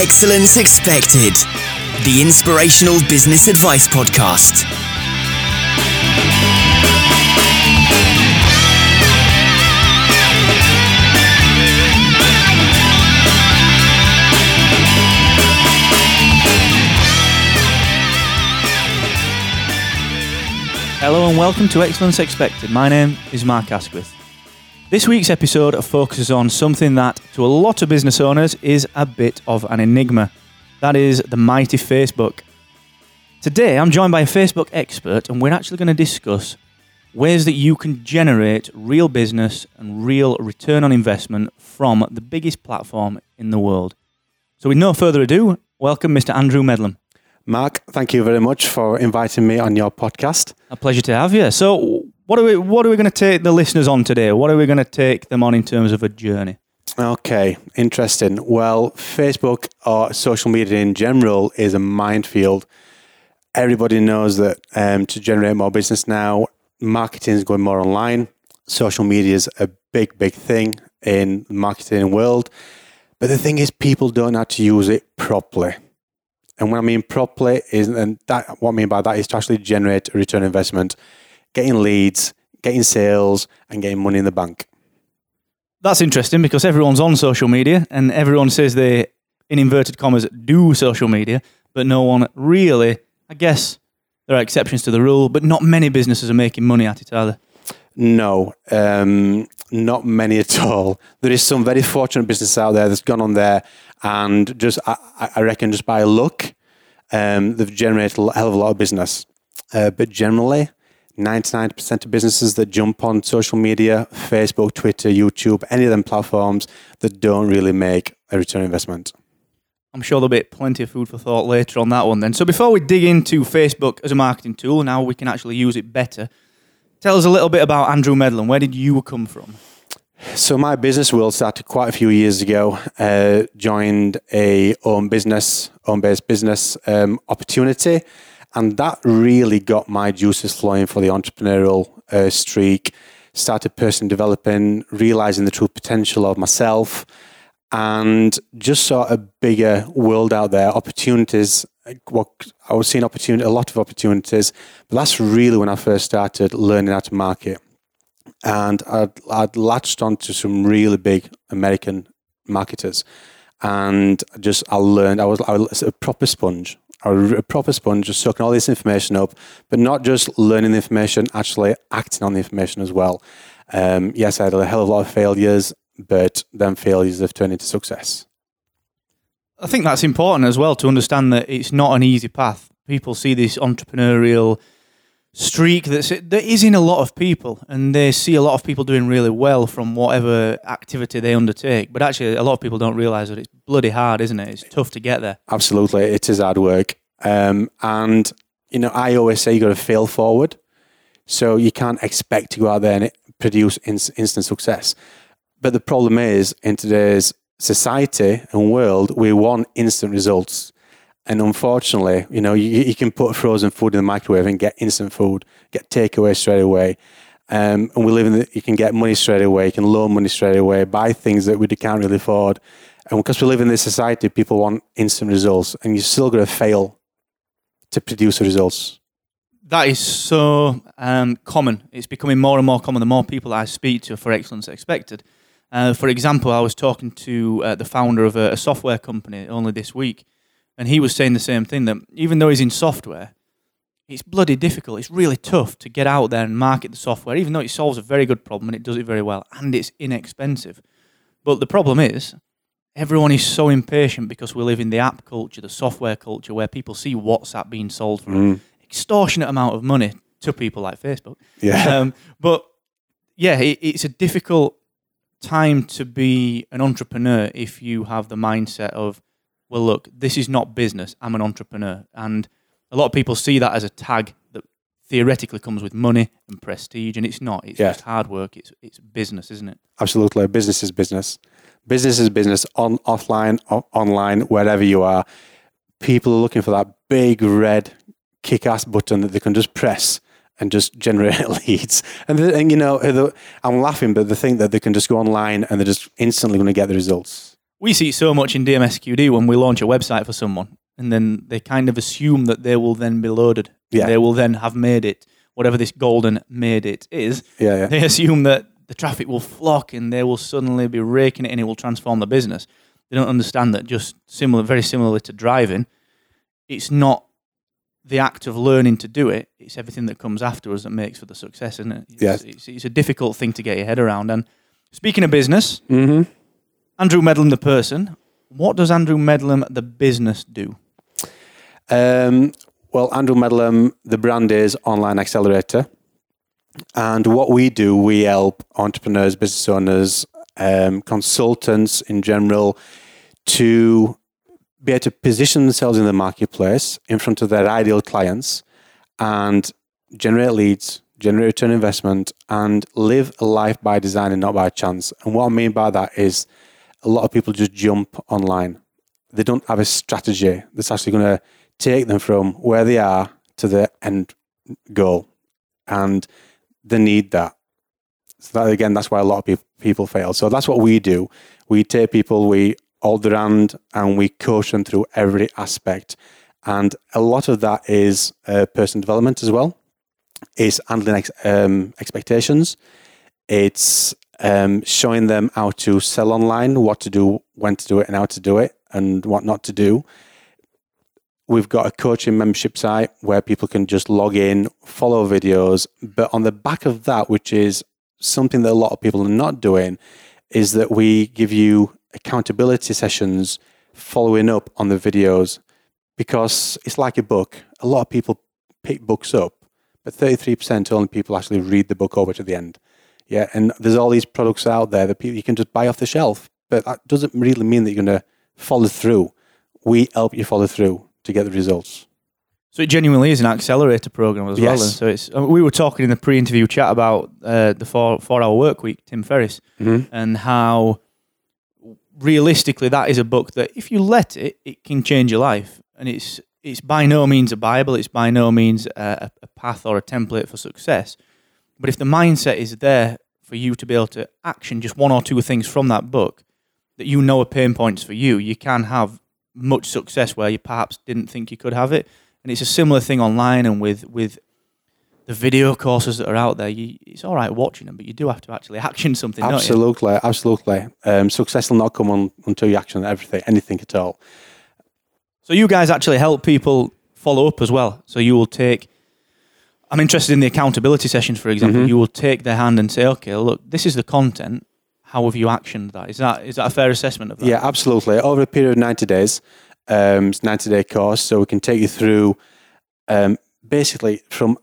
Excellence Expected, the inspirational business advice podcast. Hello and welcome to Excellence Expected. My name is Mark Asquith. This week's episode focuses on something that, to a lot of business owners, is a bit of an enigma. That is the mighty Facebook. Today, I'm joined by a Facebook expert, and we're actually going to discuss ways that you can generate real business and real return on investment from the biggest platform in the world. So, with no further ado, welcome Mr. Andrew Medlam. Mark, thank you very much for inviting me on your podcast. A pleasure to have you. So, what are we what are we going to take the listeners on today? What are we going to take them on in terms of a journey? Okay, interesting. Well, Facebook or social media in general is a minefield. Everybody knows that um, to generate more business now, marketing is going more online. Social media is a big, big thing in the marketing world. But the thing is, people don't know how to use it properly. And what I mean properly is, and that what I mean by that is to actually generate a return investment getting leads, getting sales, and getting money in the bank. That's interesting because everyone's on social media and everyone says they, in inverted commas, do social media, but no one really, I guess there are exceptions to the rule, but not many businesses are making money at it either. No, um, not many at all. There is some very fortunate business out there that's gone on there and just, I, I reckon, just by luck, um, they've generated a hell of a lot of business. Uh, but generally, 99% of businesses that jump on social media, Facebook, Twitter, YouTube, any of them platforms that don't really make a return investment. I'm sure there'll be plenty of food for thought later on that one then. So before we dig into Facebook as a marketing tool, now we can actually use it better. Tell us a little bit about Andrew Medlam. Where did you come from? So my business world started quite a few years ago. Uh, joined a own business, own based business um, opportunity and that really got my juices flowing for the entrepreneurial uh, streak. Started person developing, realizing the true potential of myself, and just saw a bigger world out there, opportunities. What I was seeing opportunity, a lot of opportunities, but that's really when I first started learning how to market. And I'd, I'd latched onto some really big American marketers, and just I learned. I was, I was a proper sponge a proper sponge, just soaking all this information up, but not just learning the information, actually acting on the information as well. Um, yes, I had a hell of a lot of failures, but then failures have turned into success. I think that's important as well to understand that it's not an easy path. People see this entrepreneurial streak that's that is in a lot of people, and they see a lot of people doing really well from whatever activity they undertake. But actually, a lot of people don't realise that it's bloody hard, isn't it? It's tough to get there. Absolutely, it is hard work, um, and you know I always say you got to fail forward, so you can't expect to go out there and produce in- instant success. But the problem is in today's society and world, we want instant results. And unfortunately, you know, you, you can put frozen food in the microwave and get instant food, get takeaway straight away. Um, and we live in the, you can get money straight away, you can loan money straight away, buy things that we can't really afford. And because we live in this society, people want instant results, and you're still going to fail to produce the results. That is so um, common. It's becoming more and more common the more people I speak to for excellence expected. Uh, for example, I was talking to uh, the founder of a, a software company only this week, and he was saying the same thing that even though he's in software, it's bloody difficult. It's really tough to get out there and market the software, even though it solves a very good problem and it does it very well and it's inexpensive. But the problem is, everyone is so impatient because we live in the app culture, the software culture, where people see WhatsApp being sold for mm. an extortionate amount of money to people like Facebook. Yeah. Um, but yeah, it, it's a difficult time to be an entrepreneur if you have the mindset of well, look, this is not business. I'm an entrepreneur. And a lot of people see that as a tag that theoretically comes with money and prestige, and it's not. It's yeah. just hard work. It's, it's business, isn't it? Absolutely. Business is business. Business is business on offline, online, wherever you are. People are looking for that big red kick ass button that they can just press and just generate leads. And, and you know, I'm laughing, but they think that they can just go online and they're just instantly going to get the results. We see so much in DMSQD when we launch a website for someone, and then they kind of assume that they will then be loaded. Yeah. They will then have made it, whatever this golden made it is. Yeah, yeah. They assume that the traffic will flock and they will suddenly be raking it and it will transform the business. They don't understand that just similar, very similarly to driving, it's not the act of learning to do it, it's everything that comes afterwards that makes for the success, isn't it? It's, Yes. It's, it's a difficult thing to get your head around. And speaking of business, hmm Andrew Medlam, the person, what does Andrew Medlam, the business, do? Um, well, Andrew Medlam, the brand is Online Accelerator. And what we do, we help entrepreneurs, business owners, um, consultants in general to be able to position themselves in the marketplace in front of their ideal clients and generate leads, generate return investment, and live a life by design and not by chance. And what I mean by that is a lot of people just jump online. They don't have a strategy that's actually going to take them from where they are to the end goal. And they need that. So that again, that's why a lot of people people fail. So that's what we do. We take people, we hold their hand, and we coach them through every aspect. And a lot of that is uh, personal development as well. It's handling ex- um, expectations. It's um, showing them how to sell online, what to do, when to do it, and how to do it, and what not to do. We've got a coaching membership site where people can just log in, follow videos. But on the back of that, which is something that a lot of people are not doing, is that we give you accountability sessions following up on the videos because it's like a book. A lot of people pick books up, but 33% only people actually read the book over to the end. Yeah, and there's all these products out there that people, you can just buy off the shelf, but that doesn't really mean that you're going to follow through. We help you follow through to get the results. So it genuinely is an accelerator program as well. And so it's uh, we were talking in the pre-interview chat about uh, the four four-hour work week, Tim Ferriss, Mm-hmm. and how realistically that is a book that if you let it, it can change your life. And it's it's by no means a Bible. It's by no means a, a path or a template for success. But if the mindset is there for you to be able to action just one or two things from that book that you know are pain points for you, you can have much success where you perhaps didn't think you could have it. And it's a similar thing online and with with the video courses that are out there. You, it's all right watching them, but you do have to actually action something. Don't you? Absolutely, absolutely. Um, success will not come on, until you action everything, anything at all. So you guys actually help people follow up as well. So you will take. I'm interested in the accountability sessions, for example. Mhm. You will take their hand and say, "Okay, look, this is the content. How have you actioned that? Is that is that a fair assessment of that?" Yeah, absolutely. Over a period of 90 days, um, it's a 90 day course, so we can take you through um, basically from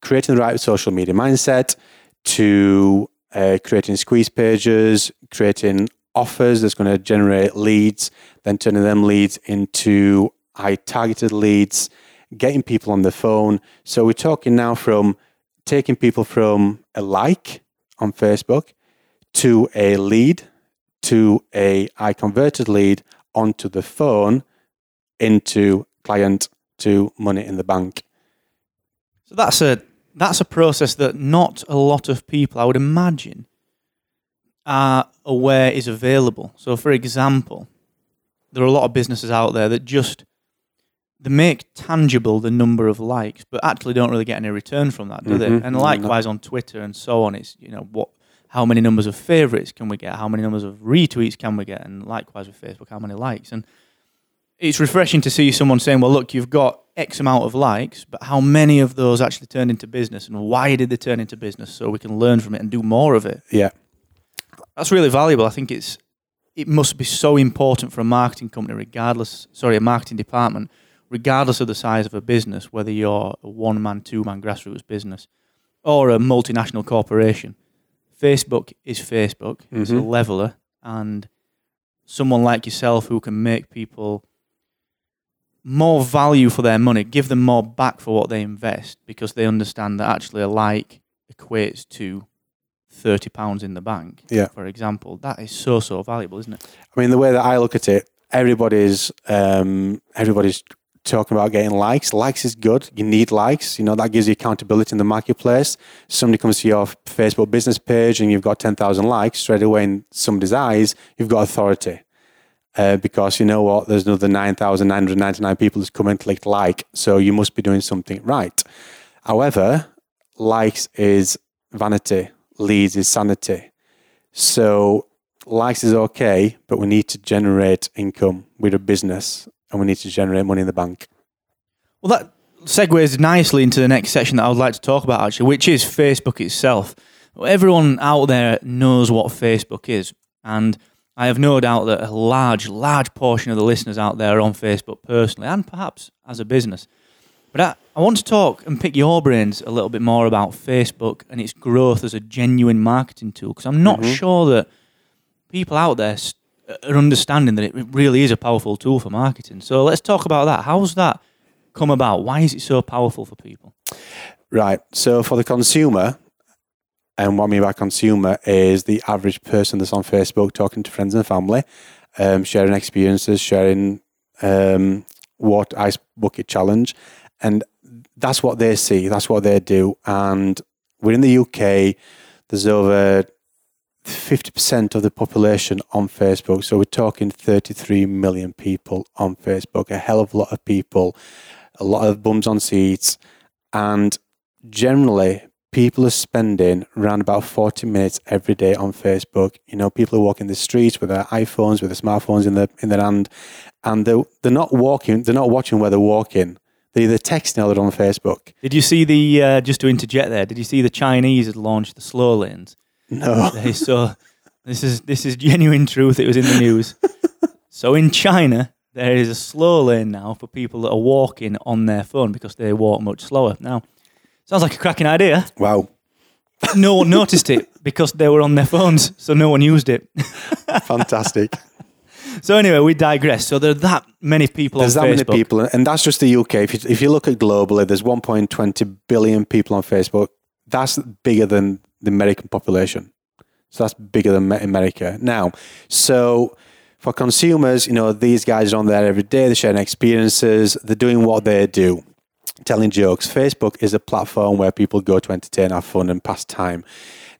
creating the right social media mindset to uh, creating squeeze pages, creating offers that's going to generate leads, then turning them leads into high targeted leads, getting people on the phone. So we're talking now from taking people from a like on Facebook to a lead to a I converted lead onto the phone into client to money in the bank. So that's a that's a process that not a lot of people, I would imagine, are aware is available. So, for example, there are a lot of businesses out there that just they make tangible the number of likes, but actually don't really get any return from that, do Mhm. they? And likewise on Twitter and so on, it's you know what, how many numbers of favorites can we get? How many numbers of retweets can we get? And likewise with Facebook, how many likes? And it's refreshing to see someone saying, "Well, look, you've got X amount of likes, but how many of those actually turned into business, and why did they turn into business? So we can learn from it and do more of it." Yeah. That's really valuable. I think it's it must be so important for a marketing company, regardless. Sorry, a marketing department, regardless of the size of a business, whether you're a one-man, two-man grassroots business or a multinational corporation. Facebook is Facebook. It's a Mhm. leveler, and someone like yourself who can make people more value for their money, give them more back for what they invest because they understand that actually a like equates to thirty pounds in the bank. Yeah. For example, that is so so valuable, isn't it? I mean, the way that I look at it, everybody's um, everybody's talking about getting likes. Likes is good. You need likes. You know that gives you accountability in the marketplace. Somebody comes to your Facebook business page and you've got ten thousand likes straight away in somebody's eyes. You've got authority, uh, because you know what? There's another 9,999 people who's come and clicked like, so you must be doing something right. However, likes is vanity, leads is sanity. So likes is okay, but we need to generate income with a business and we need to generate money in the bank. Well, that segues nicely into the next section that I would like to talk about, actually, which is Facebook itself. Everyone out there knows what Facebook is, and I have no doubt that a large, large portion of the listeners out there are on Facebook personally and perhaps as a business. But I, I want to talk and pick your brains a little bit more about Facebook and its growth as a genuine marketing tool because I'm not Mhm. sure that people out there s- are understanding that it really is a powerful tool for marketing. So let's talk about that. How's that come about? Why is it so powerful for people? Right. So for the consumer, and what I mean by consumer is the average person that's on Facebook talking to friends and family, um, sharing experiences, sharing um, what Ice Bucket Challenge, and that's what they see. That's what they do. And we're in the UK. There's over fifty percent of the population on Facebook. So we're talking thirty-three million people on Facebook. A hell of a lot of people. A lot of bums on seats, and generally people are spending around about 40 minutes every day on Facebook. You know, people are walking the streets with their iPhones, with their smartphones in their in their hand, and they're, they're not walking, they're not watching where they're walking. They're either texting or they're on Facebook. Did you see the, uh, just to interject there, did you see the Chinese had launched the slow lanes? No. Okay, so this is this is genuine truth. It was in the news. so in China, there is a slow lane now for people that are walking on their phone because they walk much slower. Now, sounds like a cracking idea. Wow. No one noticed it because they were on their phones, so no one used it. Fantastic. So anyway, we digress. So there are that many people There's that Facebook. many people, and that's just the UK. If you, if you look at globally, there's 1.20 billion people on Facebook. That's bigger than the American population. So that's bigger than America. Now, so for consumers, you know, these guys are on there every day. They're sharing experiences. They're doing what they do, telling jokes. Facebook is a platform where people go to entertain, have fun, and pass time.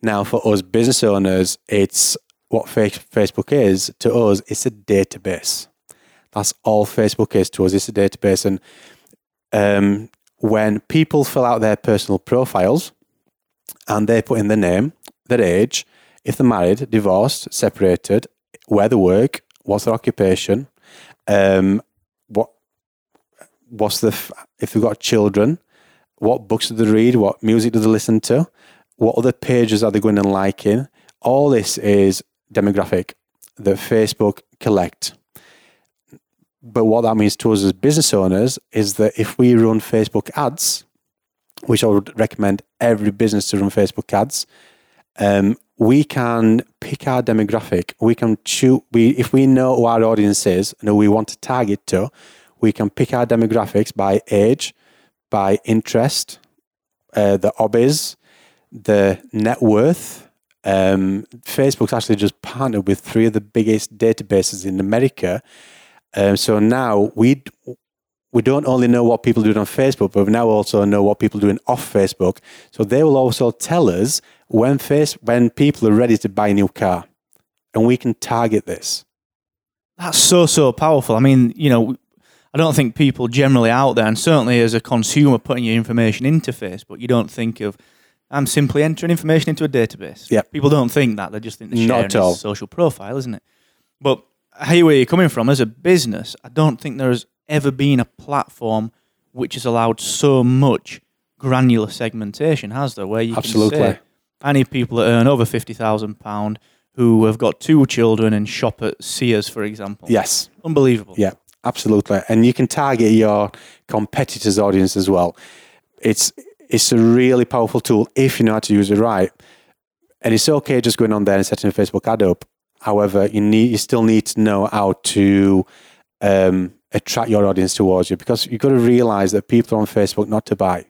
Now, for us business owners, it's what Facebook is to us. It's a database. That's all Facebook is to us. It's a database, and um, when people fill out their personal profiles and they put in their name, their age, if they're married, divorced, separated, where they work, what's their occupation, um, what what's the if they've got children, what books do they read, what music do they listen to, what other pages are they going and liking. All this is demographic that Facebook collect. But what that means to us as business owners is that if we run Facebook ads, which I would recommend every business to run Facebook ads, um, we can pick our demographic. We can choose. We if we know who our audience is and who we want to target to, we can pick our demographics by age, by interest, uh, the hobbies, the net worth. Um, Facebook's actually just partnered with three of the biggest databases in America. Um, so now we we don't only know what people do on Facebook, but we now also know what people are doing off Facebook. So they will also tell us when face when people are ready to buy a new car, and we can target this. That's so so powerful. I mean, you know, I don't think people generally out there, and certainly as a consumer putting your information into Facebook, you don't think of I'm simply entering information into a database. Yep. People don't think that. They just think they're Not sharing at all. a social profile, isn't it? But I hear where you're coming from. As a business, I don't think there has ever been a platform which has allowed so much granular segmentation, has there? Where you Absolutely. can say, I need people that earn over fifty thousand pound who have got two children and shop at Sears, for example. Yes, Unbelievable. yeah, absolutely, and you can target your competitors' audience as well. It's it's a really powerful tool if you know how to use it right. And it's okay just going on there and setting a Facebook ad up. However, you need you still need to know how to um, attract your audience towards you because you've got to realize that people are on Facebook not to buy.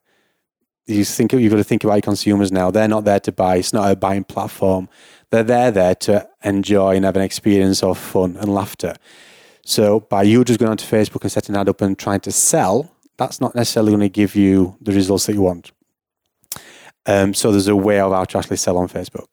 You think you've got to think about your consumers now. They're not there to buy. It's not a buying platform. They're there there to enjoy and have an experience of fun and laughter. So by you just going onto Facebook and setting ad up and trying to sell, that's not necessarily going to give you the results that you want. Um, so there's a way of how to actually sell on Facebook.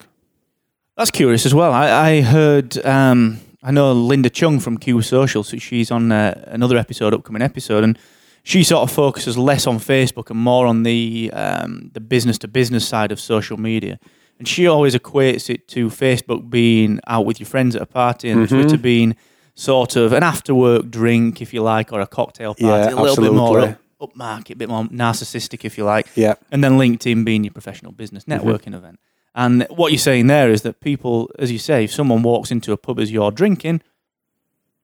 That's curious as well. I, I heard um, I know Linda Chung from Q Social, so she's on uh, another episode, upcoming episode, and she sort of focuses less on Facebook and more on the um, the business to business side of social media. And she always equates it to Facebook being out with your friends at a party and Mm-hmm. Twitter being sort of an after work drink, if you like, or a cocktail party, Yeah, a little bit more up, upmarket, a bit more narcissistic, if you like. Yeah. And then LinkedIn being your professional business Mm-hmm. networking event. And what you're saying there is that people, as you say, if someone walks into a pub as you're drinking,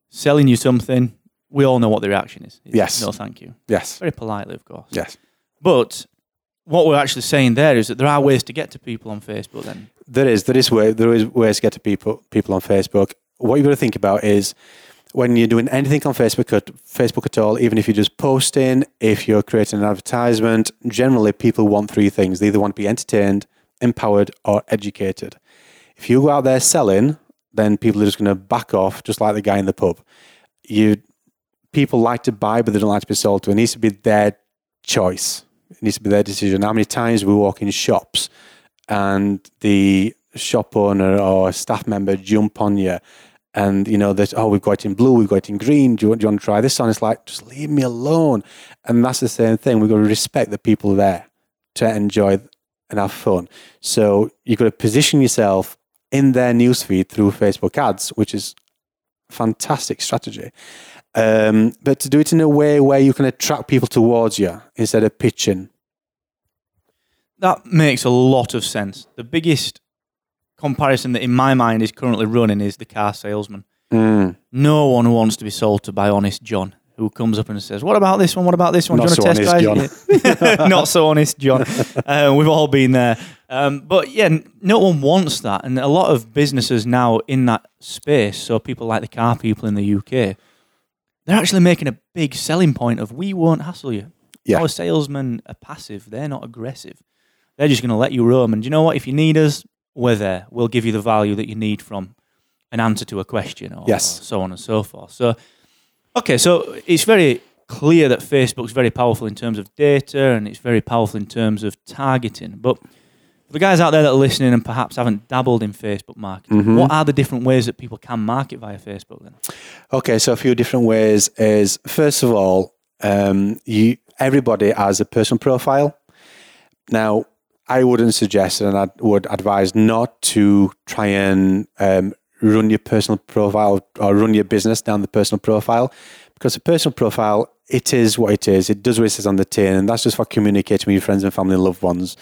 selling you something, we all know what the reaction is. It's, Yes. No, thank you. Yes. Very politely, of course. Yes. But what we're actually saying there is that there are ways to get to people on Facebook then. There is. There is way. There is ways to get to people. People on Facebook. What you've got to think about is when you're doing anything on Facebook, at Facebook at all, even if you're just posting, if you're creating an advertisement, generally people want three things. They either want to be entertained, empowered, or educated. If you go out there selling, then people are just going to back off, just like the guy in the pub. You people like to buy, but they don't like to be sold to. It needs to be their choice. It needs to be their decision. How many times we walk in shops and the shop owner or staff member jump on you and you know that oh we've got it in blue we've got it in green do you, want, do you want to try this on it's like just leave me alone and that's the same thing we've got to respect the people there to enjoy and have fun so you've got to position yourself in their newsfeed through facebook ads which is fantastic strategy um, but to do it in a way where you can attract people towards you instead of pitching That makes a lot of sense. The biggest comparison that in my mind is currently running is the car salesman. Mm. No one wants to be sold to by honest John, who comes up and says, "What about this one? What about this one? Not Do you want so to honest test drive it?" Not so honest John. Uh, we've all been there. Um, but yeah, no one wants that, and a lot of businesses now in that space. So people like the car people in the UK, they're actually making a big selling point of we won't hassle you. Yeah. Our salesmen are passive; they're not aggressive. They're just going to let you roam. And you know what? If you need us, we're there. We'll give you the value that you need from an answer to a question or, Yes. or so on and so forth. So, okay, so it's very clear that Facebook's very powerful in terms of data and it's very powerful in terms of targeting. But for the guys out there that are listening and perhaps haven't dabbled in Facebook marketing, Mm-hmm. what are the different ways that people can market via Facebook then? Okay, so a few different ways is first of all, um, you everybody has a personal profile. Now, I wouldn't suggest and I would advise not to try and um, run your personal profile or run your business down the personal profile because a personal profile it is what it is. It does what it says on the tin, and that's just for communicating with your friends and family and loved ones.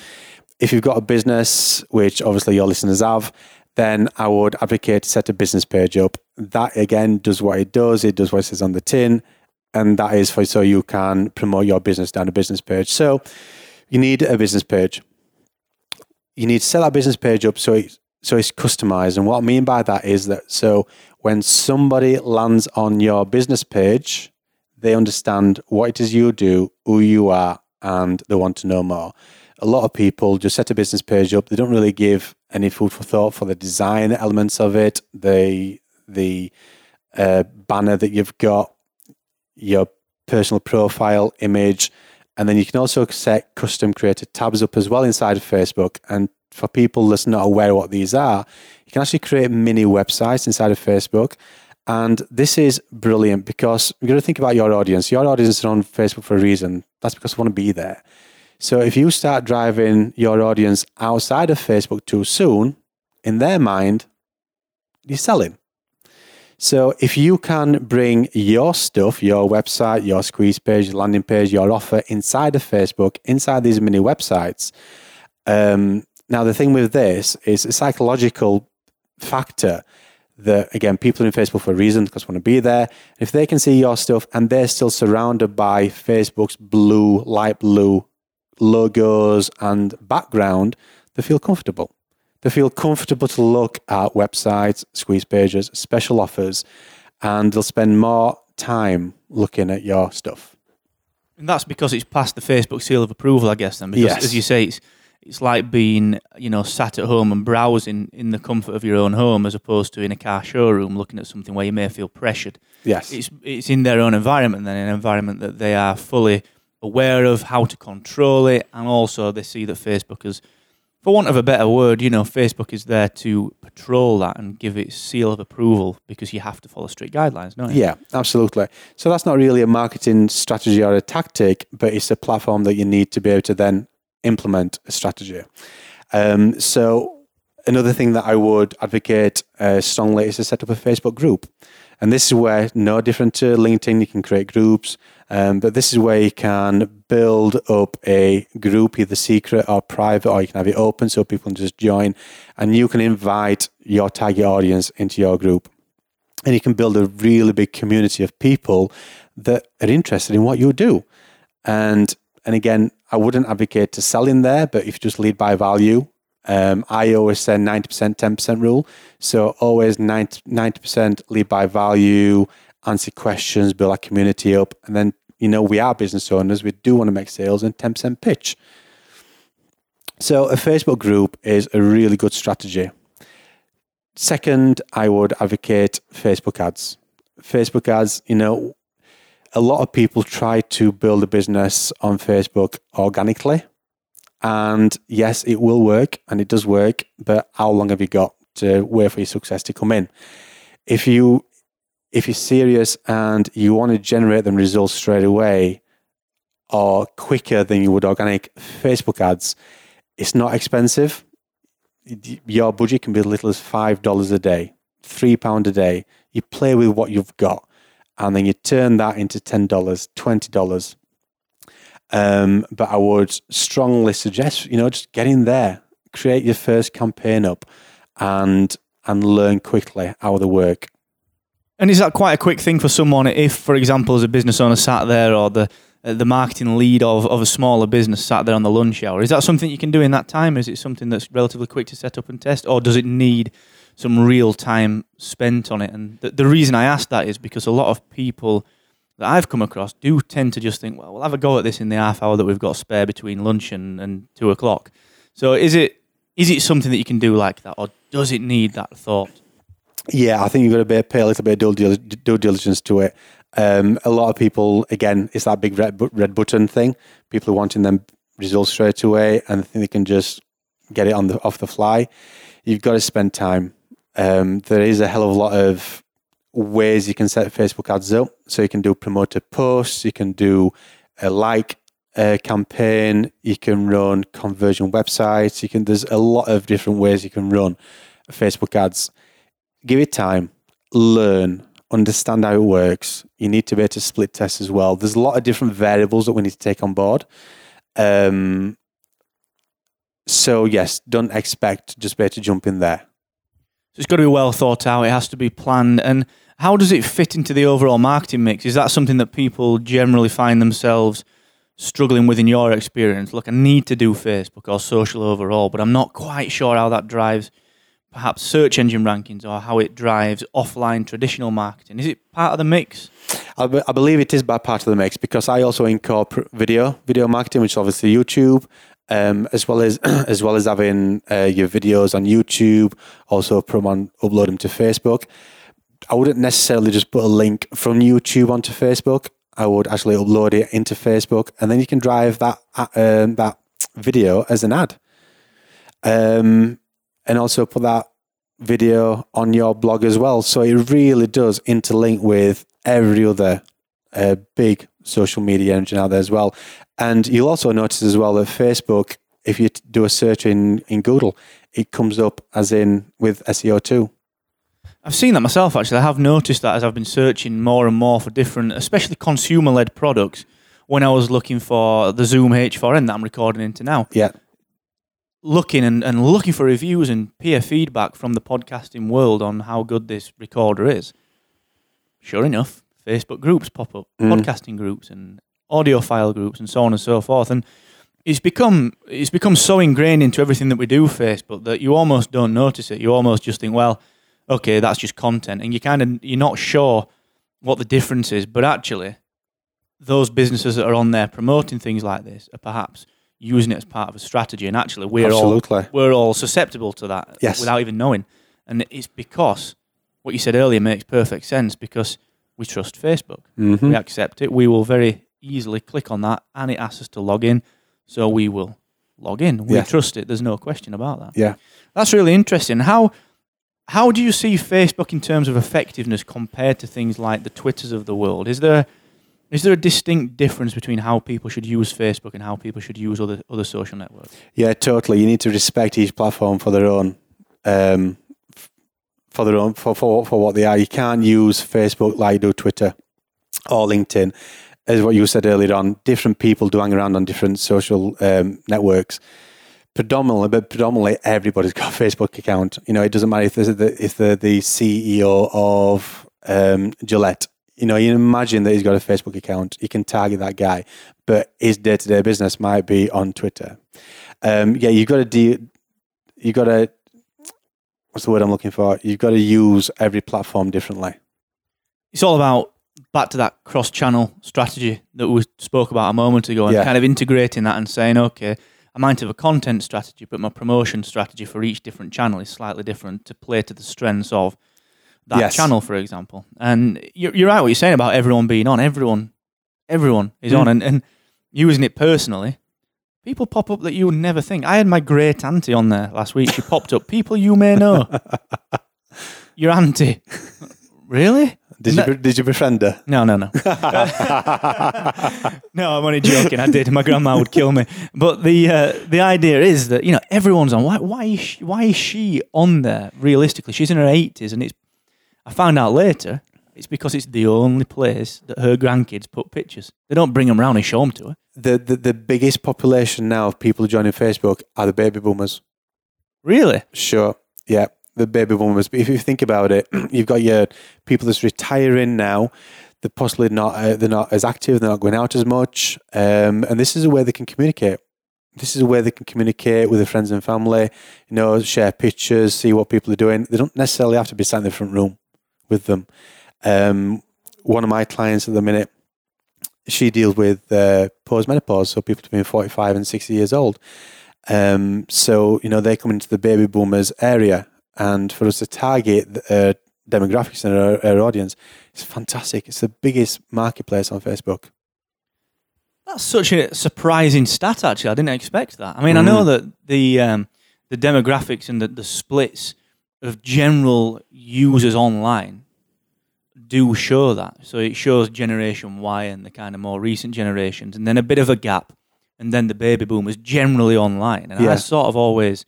If you've got a business, which obviously your listeners have, then I would advocate to set a business page up. That again does what it does. It does what it says on the tin, and that is for so you can promote your business down a business page. So you need a business page. You need to set that business page up so it, so it's customized. And what I mean by that is that so when somebody lands on your business page, they understand what it is you do, who you are, and they want to know more. A lot of people just set a business page up. They don't really give any food for thought for the design elements of it, the the uh, banner that you've got, your personal profile image, and then you can also set custom created tabs up as well inside of Facebook. And for people that's not aware what these are, you can actually create mini websites inside of Facebook. And this is brilliant because you've got to think about your audience. Your audience is on Facebook for a reason. That's because they want to be there. So if you start driving your audience outside of Facebook too soon, in their mind, you're selling. So if you can bring your stuff, your website, your squeeze page, landing page, your offer inside of Facebook, inside these mini websites. Um, now the thing with this is a psychological factor that again people are in Facebook for a reason because they want to be there. If they can see your stuff and they're still surrounded by Facebook's blue, light blue logos and background, they feel comfortable. They feel comfortable to look at websites, squeeze pages, special offers, and they'll spend more time looking at your stuff. And that's because it's passed the Facebook seal of approval, I guess. Then, because Yes. as you say, it's it's like being you know sat at home and browsing in the comfort of your own home, as opposed to in a car showroom looking at something where you may feel pressured. Yes. It's it's in their own environment, then an environment that they are fully aware of how to control it, and also they see that Facebook has for want of a better word, you know, Facebook is there to patrol that and give its seal of approval because you have to follow strict guidelines, don't you? Yeah, absolutely. So that's not really a marketing strategy or a tactic, but it's a platform that you need to be able to then implement a strategy. Um, so another thing that I would advocate uh, strongly is to set up a Facebook group. And this is where, no different to LinkedIn, you can create groups, um, but this is where you can build up a group, either secret or private, or you can have it open so people can just join, and you can invite your target audience into your group. And you can build a really big community of people that are interested in what you do. And and again, I wouldn't advocate to sell in there, but if you just lead by value, um, I always say 90%, 10% rule. So always 90, 90% lead by value, answer questions, build our community up. And then, you know, we are business owners. We do want to make sales and 10% pitch. So a Facebook group is a really good strategy. Second, I would advocate Facebook ads. Facebook ads, you know, a lot of people try to build a business on Facebook organically. And yes, it will work and it does work, but how long have you got to wait for your success to come in? If you if you're serious and you want to generate them results straight away or quicker than you would organic Facebook ads, it's not expensive. Your budget can be as little as five dollars a day, three pound a day. You play with what you've got, and then you turn that into ten dollars, twenty dollars. Um, but I would strongly suggest, you know, just get in there, create your first campaign up, and and learn quickly how they work. And is that quite a quick thing for someone if, for example, as a business owner sat there or the uh, the marketing lead of, of a smaller business sat there on the lunch hour? Is that something you can do in that time? Is it something that's relatively quick to set up and test? Or does it need some real time spent on it? And the, the reason I ask that is because a lot of people that I've come across do tend to just think, well, we'll have a go at this in the half hour that we've got spare between lunch and, and two o'clock. So is it is it something that you can do like that, or does it need that thought? Yeah, I think you've got to be, pay a little bit of due, due diligence to it. Um, a lot of people, again, it's that big red, red button thing. People are wanting them results straight away and think they can just get it on the off the fly. You've got to spend time. Um, there is a hell of a lot of ways you can set Facebook ads up. So you can do promoted posts, you can do a like uh, campaign, you can run conversion websites. You can. There's a lot of different ways you can run Facebook ads. Give it time, learn, understand how it works. You need to be able to split test as well. There's a lot of different variables that we need to take on board. Um, so yes, don't expect just be able to jump in there. So it's got to be well thought out. It has to be planned. And how does it fit into the overall marketing mix? Is that something that people generally find themselves struggling with in your experience? Look, I need to do Facebook or social overall, but I'm not quite sure how that drives perhaps search engine rankings or how it drives offline traditional marketing. Is it part of the mix? I, be, I believe it is part of the mix because I also incorporate video, video marketing, which is obviously YouTube, um, as well as as well as having uh, your videos on YouTube, also on upload them to Facebook. I wouldn't necessarily just put a link from YouTube onto Facebook. I would actually upload it into Facebook, and then you can drive that um, that video as an ad. Um, and also put that video on your blog as well. So it really does interlink with every other uh, big social media engine out there as well. And you'll also notice as well that Facebook, if you do a search in, in Google, it comes up as in with SEO too. I've seen that myself actually. I have noticed that as I've been searching more and more for different, especially consumer led products, when I was looking for the Zoom H4n that I'm recording into now. Yeah looking and, and looking for reviews and peer feedback from the podcasting world on how good this recorder is. Sure enough, Facebook groups pop up, mm. podcasting groups and audiophile groups and so on and so forth. And it's become it's become so ingrained into everything that we do Facebook that you almost don't notice it. You almost just think, well, okay, that's just content, and you kind of you're not sure what the difference is. But actually, those businesses that are on there promoting things like this are perhaps using it as part of a strategy. And actually, we're Absolutely. all we're all susceptible to that yes. without even knowing. And it's because what you said earlier makes perfect sense because we trust Facebook. Mm-hmm. We accept it. We will very easily click on that, and it asks us to log in, so we will log in. We Yeah. trust it. There's no question about that. Yeah. That's really interesting. How how do you see Facebook in terms of effectiveness compared to things like the Twitters of the world? Is there is there a distinct difference between how people should use Facebook and how people should use other other social networks? Yeah, totally. You need to respect each platform for their own, um, for their own, for, for for what they are. You can't use Facebook like you do Twitter or LinkedIn, as what you said earlier on. Different people do hang around on different social um, networks. Predominantly, but predominantly, everybody's got a Facebook account. You know, it doesn't matter if they're the, if they're the CEO of um, Gillette. You know, you imagine that he's got a Facebook account. You can target that guy, but his day to day business might be on Twitter. Um, yeah, you've got to de- you got to what's the word I'm looking for? You've got to use every platform differently. It's all about back to that cross channel strategy that we spoke about a moment ago and Yeah. kind of integrating that and saying, okay, I might have a content strategy, but my promotion strategy for each different channel is slightly different to play to the strengths of that Yes. channel, for example. And you're, you're right what you're saying about everyone being on. Everyone, everyone is Mm. on, and, and using it personally. People pop up that you would never think. I had my great auntie on there last week. She popped up. People you may know. Your auntie. really? Did No. you be- did you befriend her? No, no, no. no, I'm only joking. I did. My grandma would kill me. But the uh, the idea is that you know everyone's on. Why why is she, why is she on there? Realistically, she's in her 80s, and it's. I found out later it's because it's the only place that her grandkids put pictures. They don't bring them round and show them to her. The, the the biggest population now of people joining Facebook are the baby boomers. Really? Sure, yeah, the baby boomers. But if you think about it, you've got your people that's retiring now. They're possibly not uh, they're not as active. They're not going out as much. Um, and this is a way they can communicate. This is a way they can communicate with their friends and family. You know, share pictures, see what people are doing. They don't necessarily have to be sat in the front room with them. Um, one of my clients at the minute, she deals with uh, postmenopause, so people between 45 and 60 years old. Um, so, you know, they come into the baby boomers area, and for us to target the uh, demographics in our, our audience, it's fantastic. It's the biggest marketplace on Facebook. That's such a surprising stat. Actually, I didn't expect that. I mean, I know Mm. that the um, the demographics and the, the splits of general users online do show that. So it shows Generation Y and the kind of more recent generations, and then a bit of a gap, and then the baby boomers generally online. And I sort of always.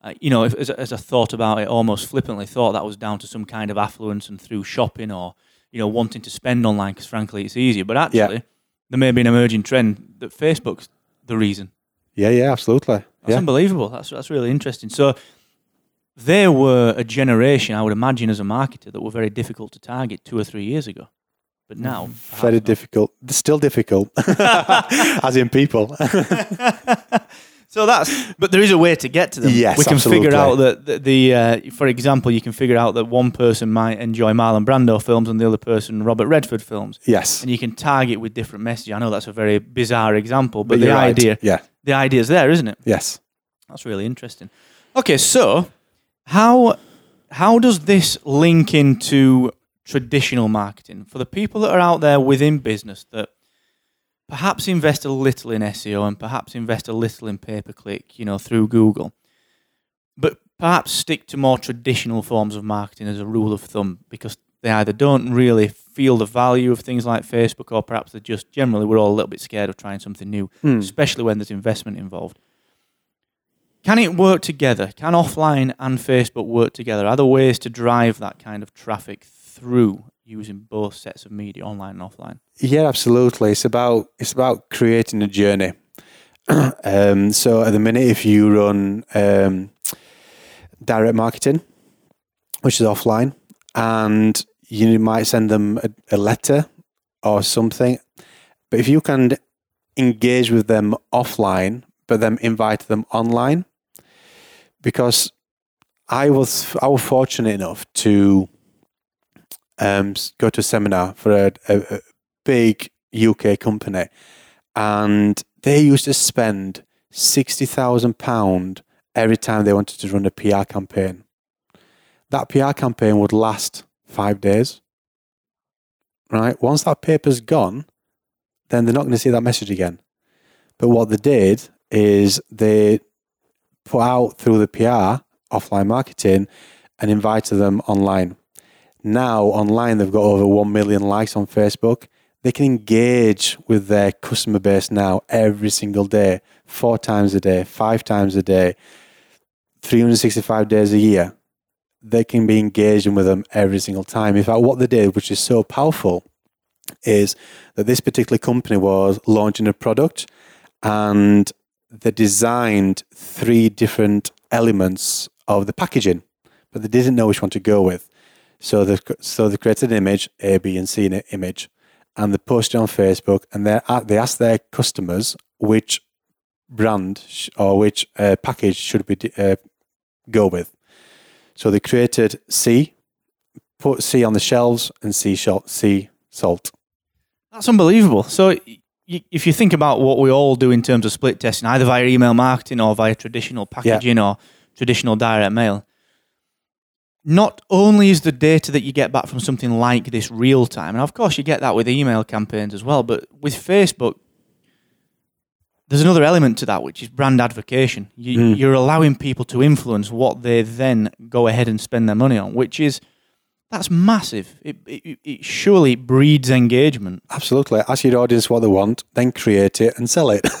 Uh, you know, if, as, as I thought about it, almost flippantly thought that was down to some kind of affluence and through shopping or, you know, wanting to spend online because frankly it's easier. But actually, there may be an emerging trend that Facebook's the reason. Yeah, yeah, absolutely. That's Yeah. unbelievable. That's that's really interesting. So they were a generation, I would imagine, as a marketer, that were very difficult to target two or three years ago. But now, Very not. difficult. Still difficult, as in people. So that's, but there is a way to get to them. Yes, we can figure out that the, the uh, for example, you can figure out that one person might enjoy Marlon Brando films and the other person Robert Redford films, yes. and you can target with different messages. I know that's a very bizarre example, but, But the you're right. idea, Yeah. the idea is there, isn't it? Yes. That's really interesting. Okay, so how how does this link into traditional marketing for the people that are out there within business that perhaps invest a little in SEO and perhaps invest a little in pay per click, you know, through Google, but perhaps stick to more traditional forms of marketing as a rule of thumb because they either don't really feel the value of things like Facebook or perhaps they just generally we're all a little bit scared of trying something new Hmm. especially when there's investment involved. Can it work together? Can offline and Facebook work together? Are there ways to drive that kind of traffic through using both sets of media, online and offline? Yeah, absolutely. It's about it's about creating a journey. um, so at the minute, if you run um, direct marketing, which is offline, and you might send them a, a letter or something, but if you can engage with them offline, but then invite them online, because I was I was fortunate enough to um, go to a seminar for a, a, a big UK company, and they used to spend sixty thousand pound every time they wanted to run a PR campaign. That PR campaign would last five days. Right. Once that paper's gone, then they're not going to see that message again. But what they did is they put out through the PR offline marketing and invited them online. Now online they've got over 1 million likes on Facebook. They can engage with their customer base now every single day, four times a day, five times a day, 365 days a year. They can be engaging with them every single time. In fact, what they did, which is so powerful, is that this particular company was launching a product and they designed three different elements of the packaging, but they didn't know which one to go with. So they so they created an image, A, B, and C an image, and they posted on Facebook, and they they asked their customers which brand or which uh, package should we uh, go with. So they created C, put C on the shelves, and C sea salt. That's unbelievable. So if you think about what we all do in terms of split testing, either via email marketing or via traditional packaging yeah. or traditional direct mail, not only is the data that you get back from something like this real time, and of course you get that with email campaigns as well, but with Facebook, there's another element to that, which is brand advocacy. You, mm. You're allowing people to influence what they then go ahead and spend their money on, which is that's massive. It, it, it surely breeds engagement. Absolutely. Ask your audience what they want, then create it and sell it.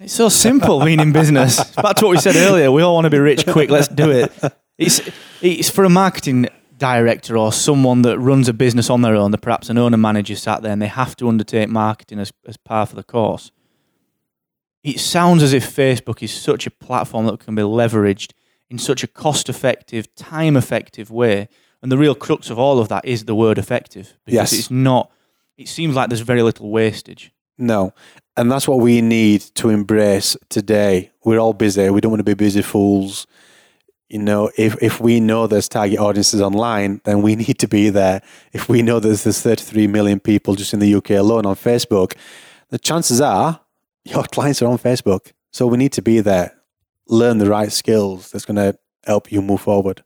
It's so simple being in business. Back to what we said earlier. We all want to be rich quick. Let's do it. It's it's for a marketing director or someone that runs a business on their own. That perhaps an owner manager sat there and they have to undertake marketing as as part of the course. It sounds as if Facebook is such a platform that can be leveraged in such a cost-effective, time-effective way and the real crux of all of that is the word effective because yes. it's not. It seems like there's very little wastage. No, and that's what we need to embrace today. We're all busy. We don't want to be busy fools. You know, if, if we know there's target audiences online, then we need to be there. If we know there's, there's 33 million people just in the UK alone on Facebook, the chances are your clients are on Facebook. So we need to be there, learn the right skills that's going to help you move forward.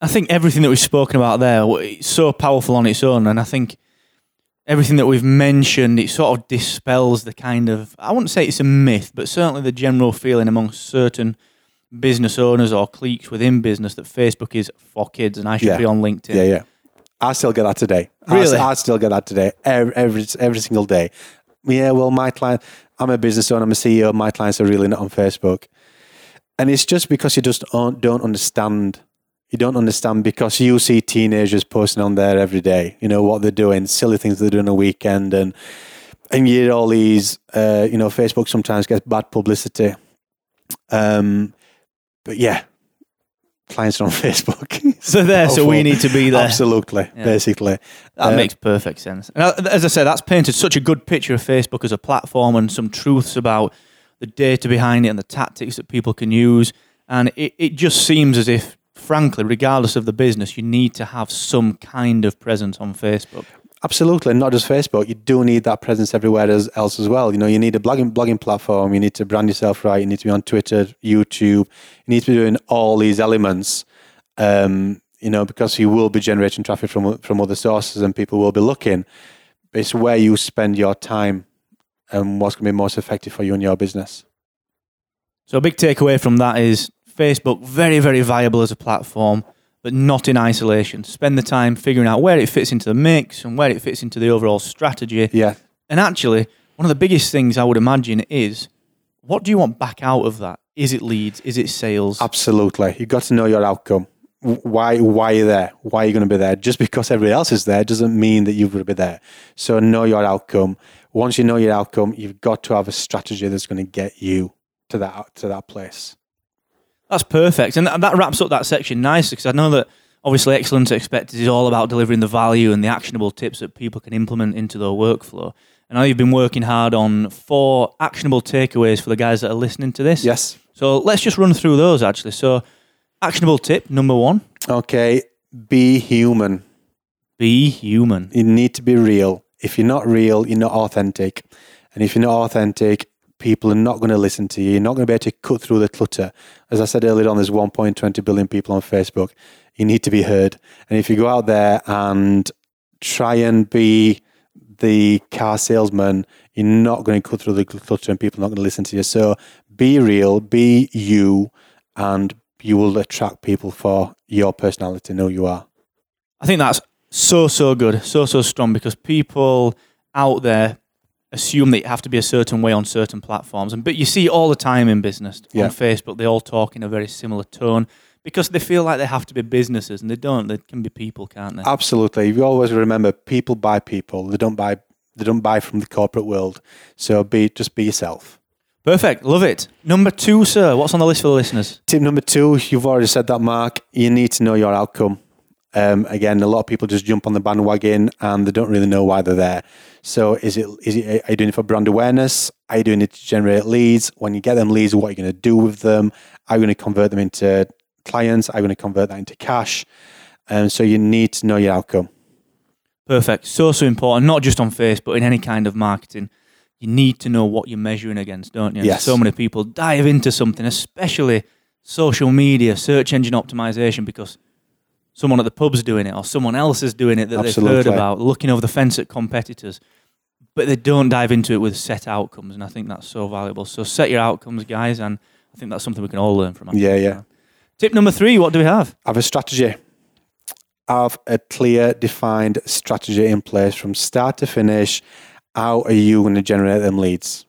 I think everything that we've spoken about there is so powerful on its own, and I think everything that we've mentioned it sort of dispels the kind of I wouldn't say it's a myth, but certainly the general feeling among certain business owners or cliques within business that Facebook is for kids and I should yeah. be on LinkedIn. Yeah, yeah. I still get that today. Really? I, I still get that today every, every every single day. Yeah, well, my client, I'm a business owner, I'm a CEO. My clients are really not on Facebook, and it's just because you just don't, don't understand you don't understand because you see teenagers posting on there every day, you know, what they're doing, silly things they're doing a weekend and and you get all these uh, you know, Facebook sometimes gets bad publicity. Um but yeah, clients are on Facebook. so there, so we need to be there. Absolutely, yeah. basically. That uh, makes perfect sense. And as I said, that's painted such a good picture of Facebook as a platform and some truths about the data behind it and the tactics that people can use. And it, it just seems as if frankly, regardless of the business, you need to have some kind of presence on Facebook. Absolutely, not just Facebook. You do need that presence everywhere else as well. You know, you need a blogging blogging platform. You need to brand yourself right. You need to be on Twitter, YouTube. You need to be doing all these elements. Um, you know, because you will be generating traffic from from other sources, and people will be looking. It's where you spend your time, and what's going to be most effective for you and your business. So, a big takeaway from that is Facebook very, very viable as a platform, but not in isolation. Spend the time figuring out where it fits into the mix and where it fits into the overall strategy. Yeah. And actually, one of the biggest things I would imagine is what do you want back out of that? Is it leads? Is it sales? Absolutely. You've got to know your outcome. Why why are you there? Why are you going to be there? Just because everybody else is there doesn't mean that you've got to be there. So know your outcome. Once you know your outcome, you've got to have a strategy that's going to get you to that to that place. That's perfect. And that, that wraps up that section nicely because I know that obviously Excellence Expected is all about delivering the value and the actionable tips that people can implement into their workflow. And I know you've been working hard on four actionable takeaways for the guys that are listening to this. Yes. So let's just run through those actually. So, actionable tip number one. Okay. Be human. Be human. You need to be real. If you're not real, you're not authentic. And if you're not authentic, people are not going to listen to you. You're not going to be able to cut through the clutter. As I said earlier on, there's 1.20 billion people on Facebook. You need to be heard. And if you go out there and try and be the car salesman, you're not going to cut through the clutter and people are not going to listen to you. So be real, be you, and you will attract people for your personality and who you are. I think that's so so good, so so strong because people out there assume that you have to be a certain way on certain platforms, and but you see all the time in business Yeah. on Facebook, they all talk in a very similar tone because they feel like they have to be businesses, and they don't. They can be people, can't they? Absolutely. You always remember people buy people. They don't buy they don't buy from the corporate world. So be just be yourself. Perfect, love it. Number two, sir. What's on the list for the listeners? Tip number two, you've already said that, Mark. You need to know your outcome. Um, again, a lot of people just jump on the bandwagon and they don't really know why they're there. So, is it is it are you doing it for brand awareness? Are you doing it to generate leads? When you get them leads, what are you going to do with them? Are you going to convert them into clients? Are you going to convert that into cash? And so, you need to know your outcome. Perfect. So so important, not just on Facebook, but in any kind of marketing. You need to know what you're measuring against, don't you? Yes. So many people dive into something, especially social media, search engine optimization, because someone at the pub's doing it or someone else is doing it that they've heard about, looking over the fence at competitors. But they don't dive into it with set outcomes, and I think that's so valuable. So set your outcomes, guys, and I think that's something we can all learn from. Yeah, yeah. Tip number three, what do we have? have a strategy. Have a clear, defined strategy in place from start to finish. How are you going to generate them leads?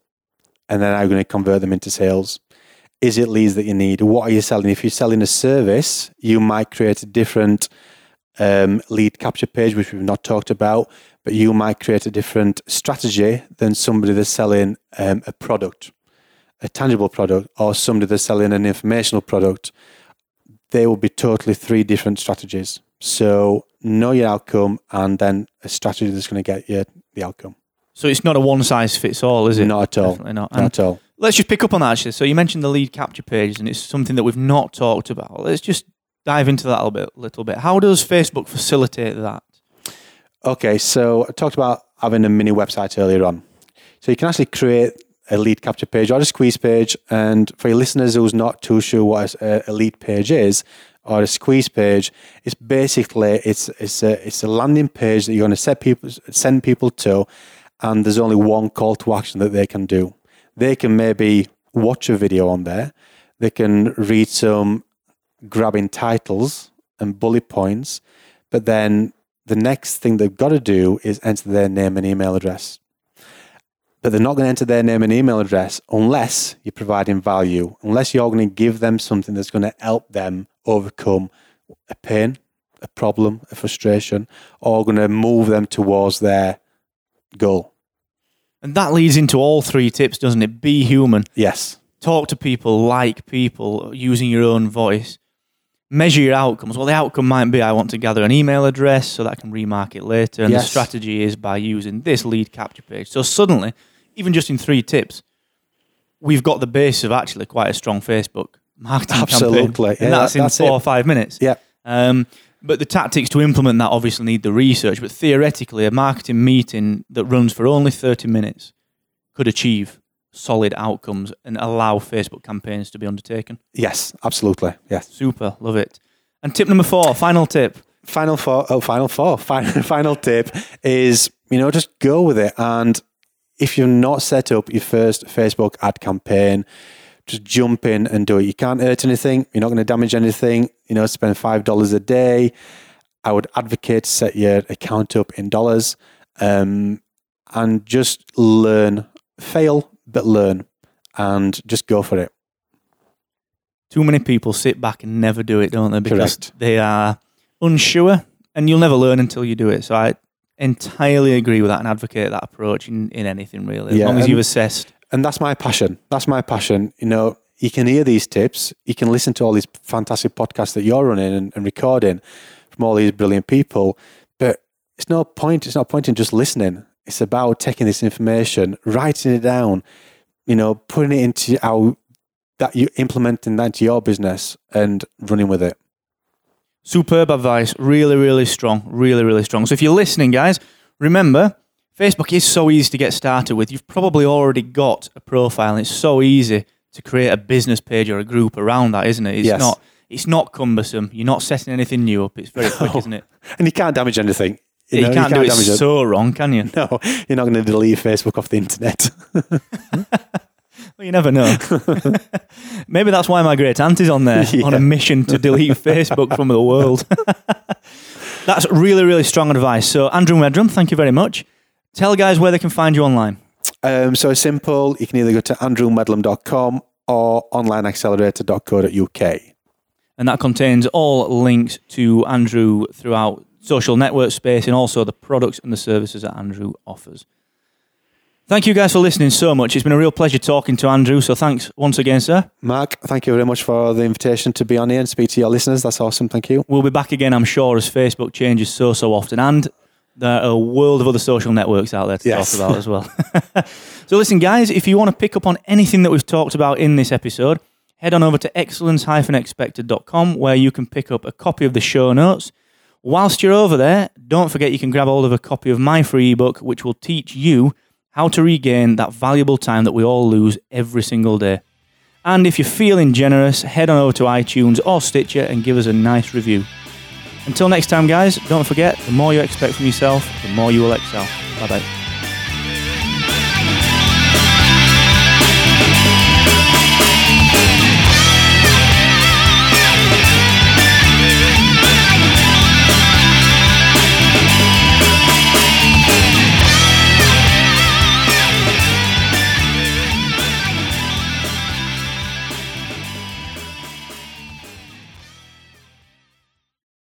And then how are you going to convert them into sales? Is it leads that you need? What are you selling? If you're selling a service, you might create a different um, lead capture page, which we've not talked about, but you might create a different strategy than somebody that's selling um, a product, a tangible product, or somebody that's selling an informational product they will be totally three different strategies. So know your outcome and then a strategy that's going to get you the outcome. So it's not a one size fits all, is it? Not at all. Definitely not. Not at all. Let's just pick up on that actually. So you mentioned the lead capture pages, and it's something that we've not talked about. Let's just dive into that a little bit. Little bit. How does Facebook facilitate that? Okay, so I talked about having a mini website earlier on. So you can actually create a lead capture page or a squeeze page. And for your listeners who's not too sure what a, a lead page is or a squeeze page, it's basically it's it's a it's a landing page that you're going to set people send people to, and there's only one call to action that they can do. They can maybe watch a video on there. They can read some grabbing titles and bullet points, but then the next thing they've got to do is enter their name and email address. But they're not going to enter their name and email address unless you're providing value, unless you're going to give them something that's going to help them overcome a pain, a problem, a frustration, or going to move them towards their goal. And that leads into all three tips, doesn't it? Be human. Yes, Talk to people, like people, using your own voice. Measure your outcomes. Well, the outcome might be I want to gather an email address so that I can remarket later. And the strategy is by using this lead capture page. So suddenly, even just in three tips, we've got the base of actually quite a strong Facebook marketing Absolutely. campaign. Yeah, and that's that- in that's four it. or five minutes. Yeah. Um, but the tactics to implement that obviously need the research. But theoretically, a marketing meeting that runs for only 30 minutes could achieve solid outcomes and allow Facebook campaigns to be undertaken. yes, absolutely. Yes. Super, love it. And tip number four, final tip. final four oh final four final, final tip is you know just go with it and if you've not set up your first facebook ad campaign just jump in and do it you can't hurt anything you're not going to damage anything you know spend five dollars a day i would advocate set your account up in dollars um, and just learn fail but learn and just go for it Too many people sit back and never do it, don't they? Because Correct. they are unsure and you'll never learn until you do it. So I entirely agree with that and advocate that approach in, in anything really. As Yeah, long as you've assessed. And that's my passion. That's my passion. You know, you can hear these tips, you can listen to all these fantastic podcasts that you're running and, and recording from all these brilliant people, but it's no point. It's not point in just listening. It's about taking this information, writing it down, you know, putting it into how that you implementing that into your business and running with it. Superb advice. Really, really strong. Really, really strong. So if you're listening, guys, remember Facebook is so easy to get started with. You've probably already got a profile, and it's so easy to create a business page or a group around that, isn't it? It's Yes. not. It's not cumbersome. You're not setting anything new up. It's very quick, No. isn't it? And you can't damage anything. You, know, can't do it so wrong, can you? No, you're not going to delete Facebook off the internet. Well, you never know. Maybe that's why my great aunt is on there on a mission to delete Facebook from the world. that's really, really strong advice. So, Andrew Medlam, thank you very much. Tell guys where they can find you online. Um, so simple. You can either go to andrewmedlam.com or onlineaccelerator.co.uk. And that contains all links to Andrew throughout social network space and also the products and the services that Andrew offers. Thank you guys for listening so much. It's been a real pleasure talking to Andrew. So thanks once again, sir. Mark, thank you very much for the invitation to be on here and speak to your listeners. That's awesome. Thank you. We'll be back again, I'm sure, as Facebook changes so, so often. And there are a world of other social networks out there to yes. talk about as well. so, listen, guys, if you want to pick up on anything that we've talked about in this episode, head on over to excellence-expected.com where you can pick up a copy of the show notes. Whilst you're over there, don't forget you can grab hold of a copy of my free ebook, which will teach you how to regain that valuable time that we all lose every single day. And if you're feeling generous, head on over to iTunes or Stitcher and give us a nice review. Until next time, guys, don't forget the more you expect from yourself, the more you will excel. Bye bye.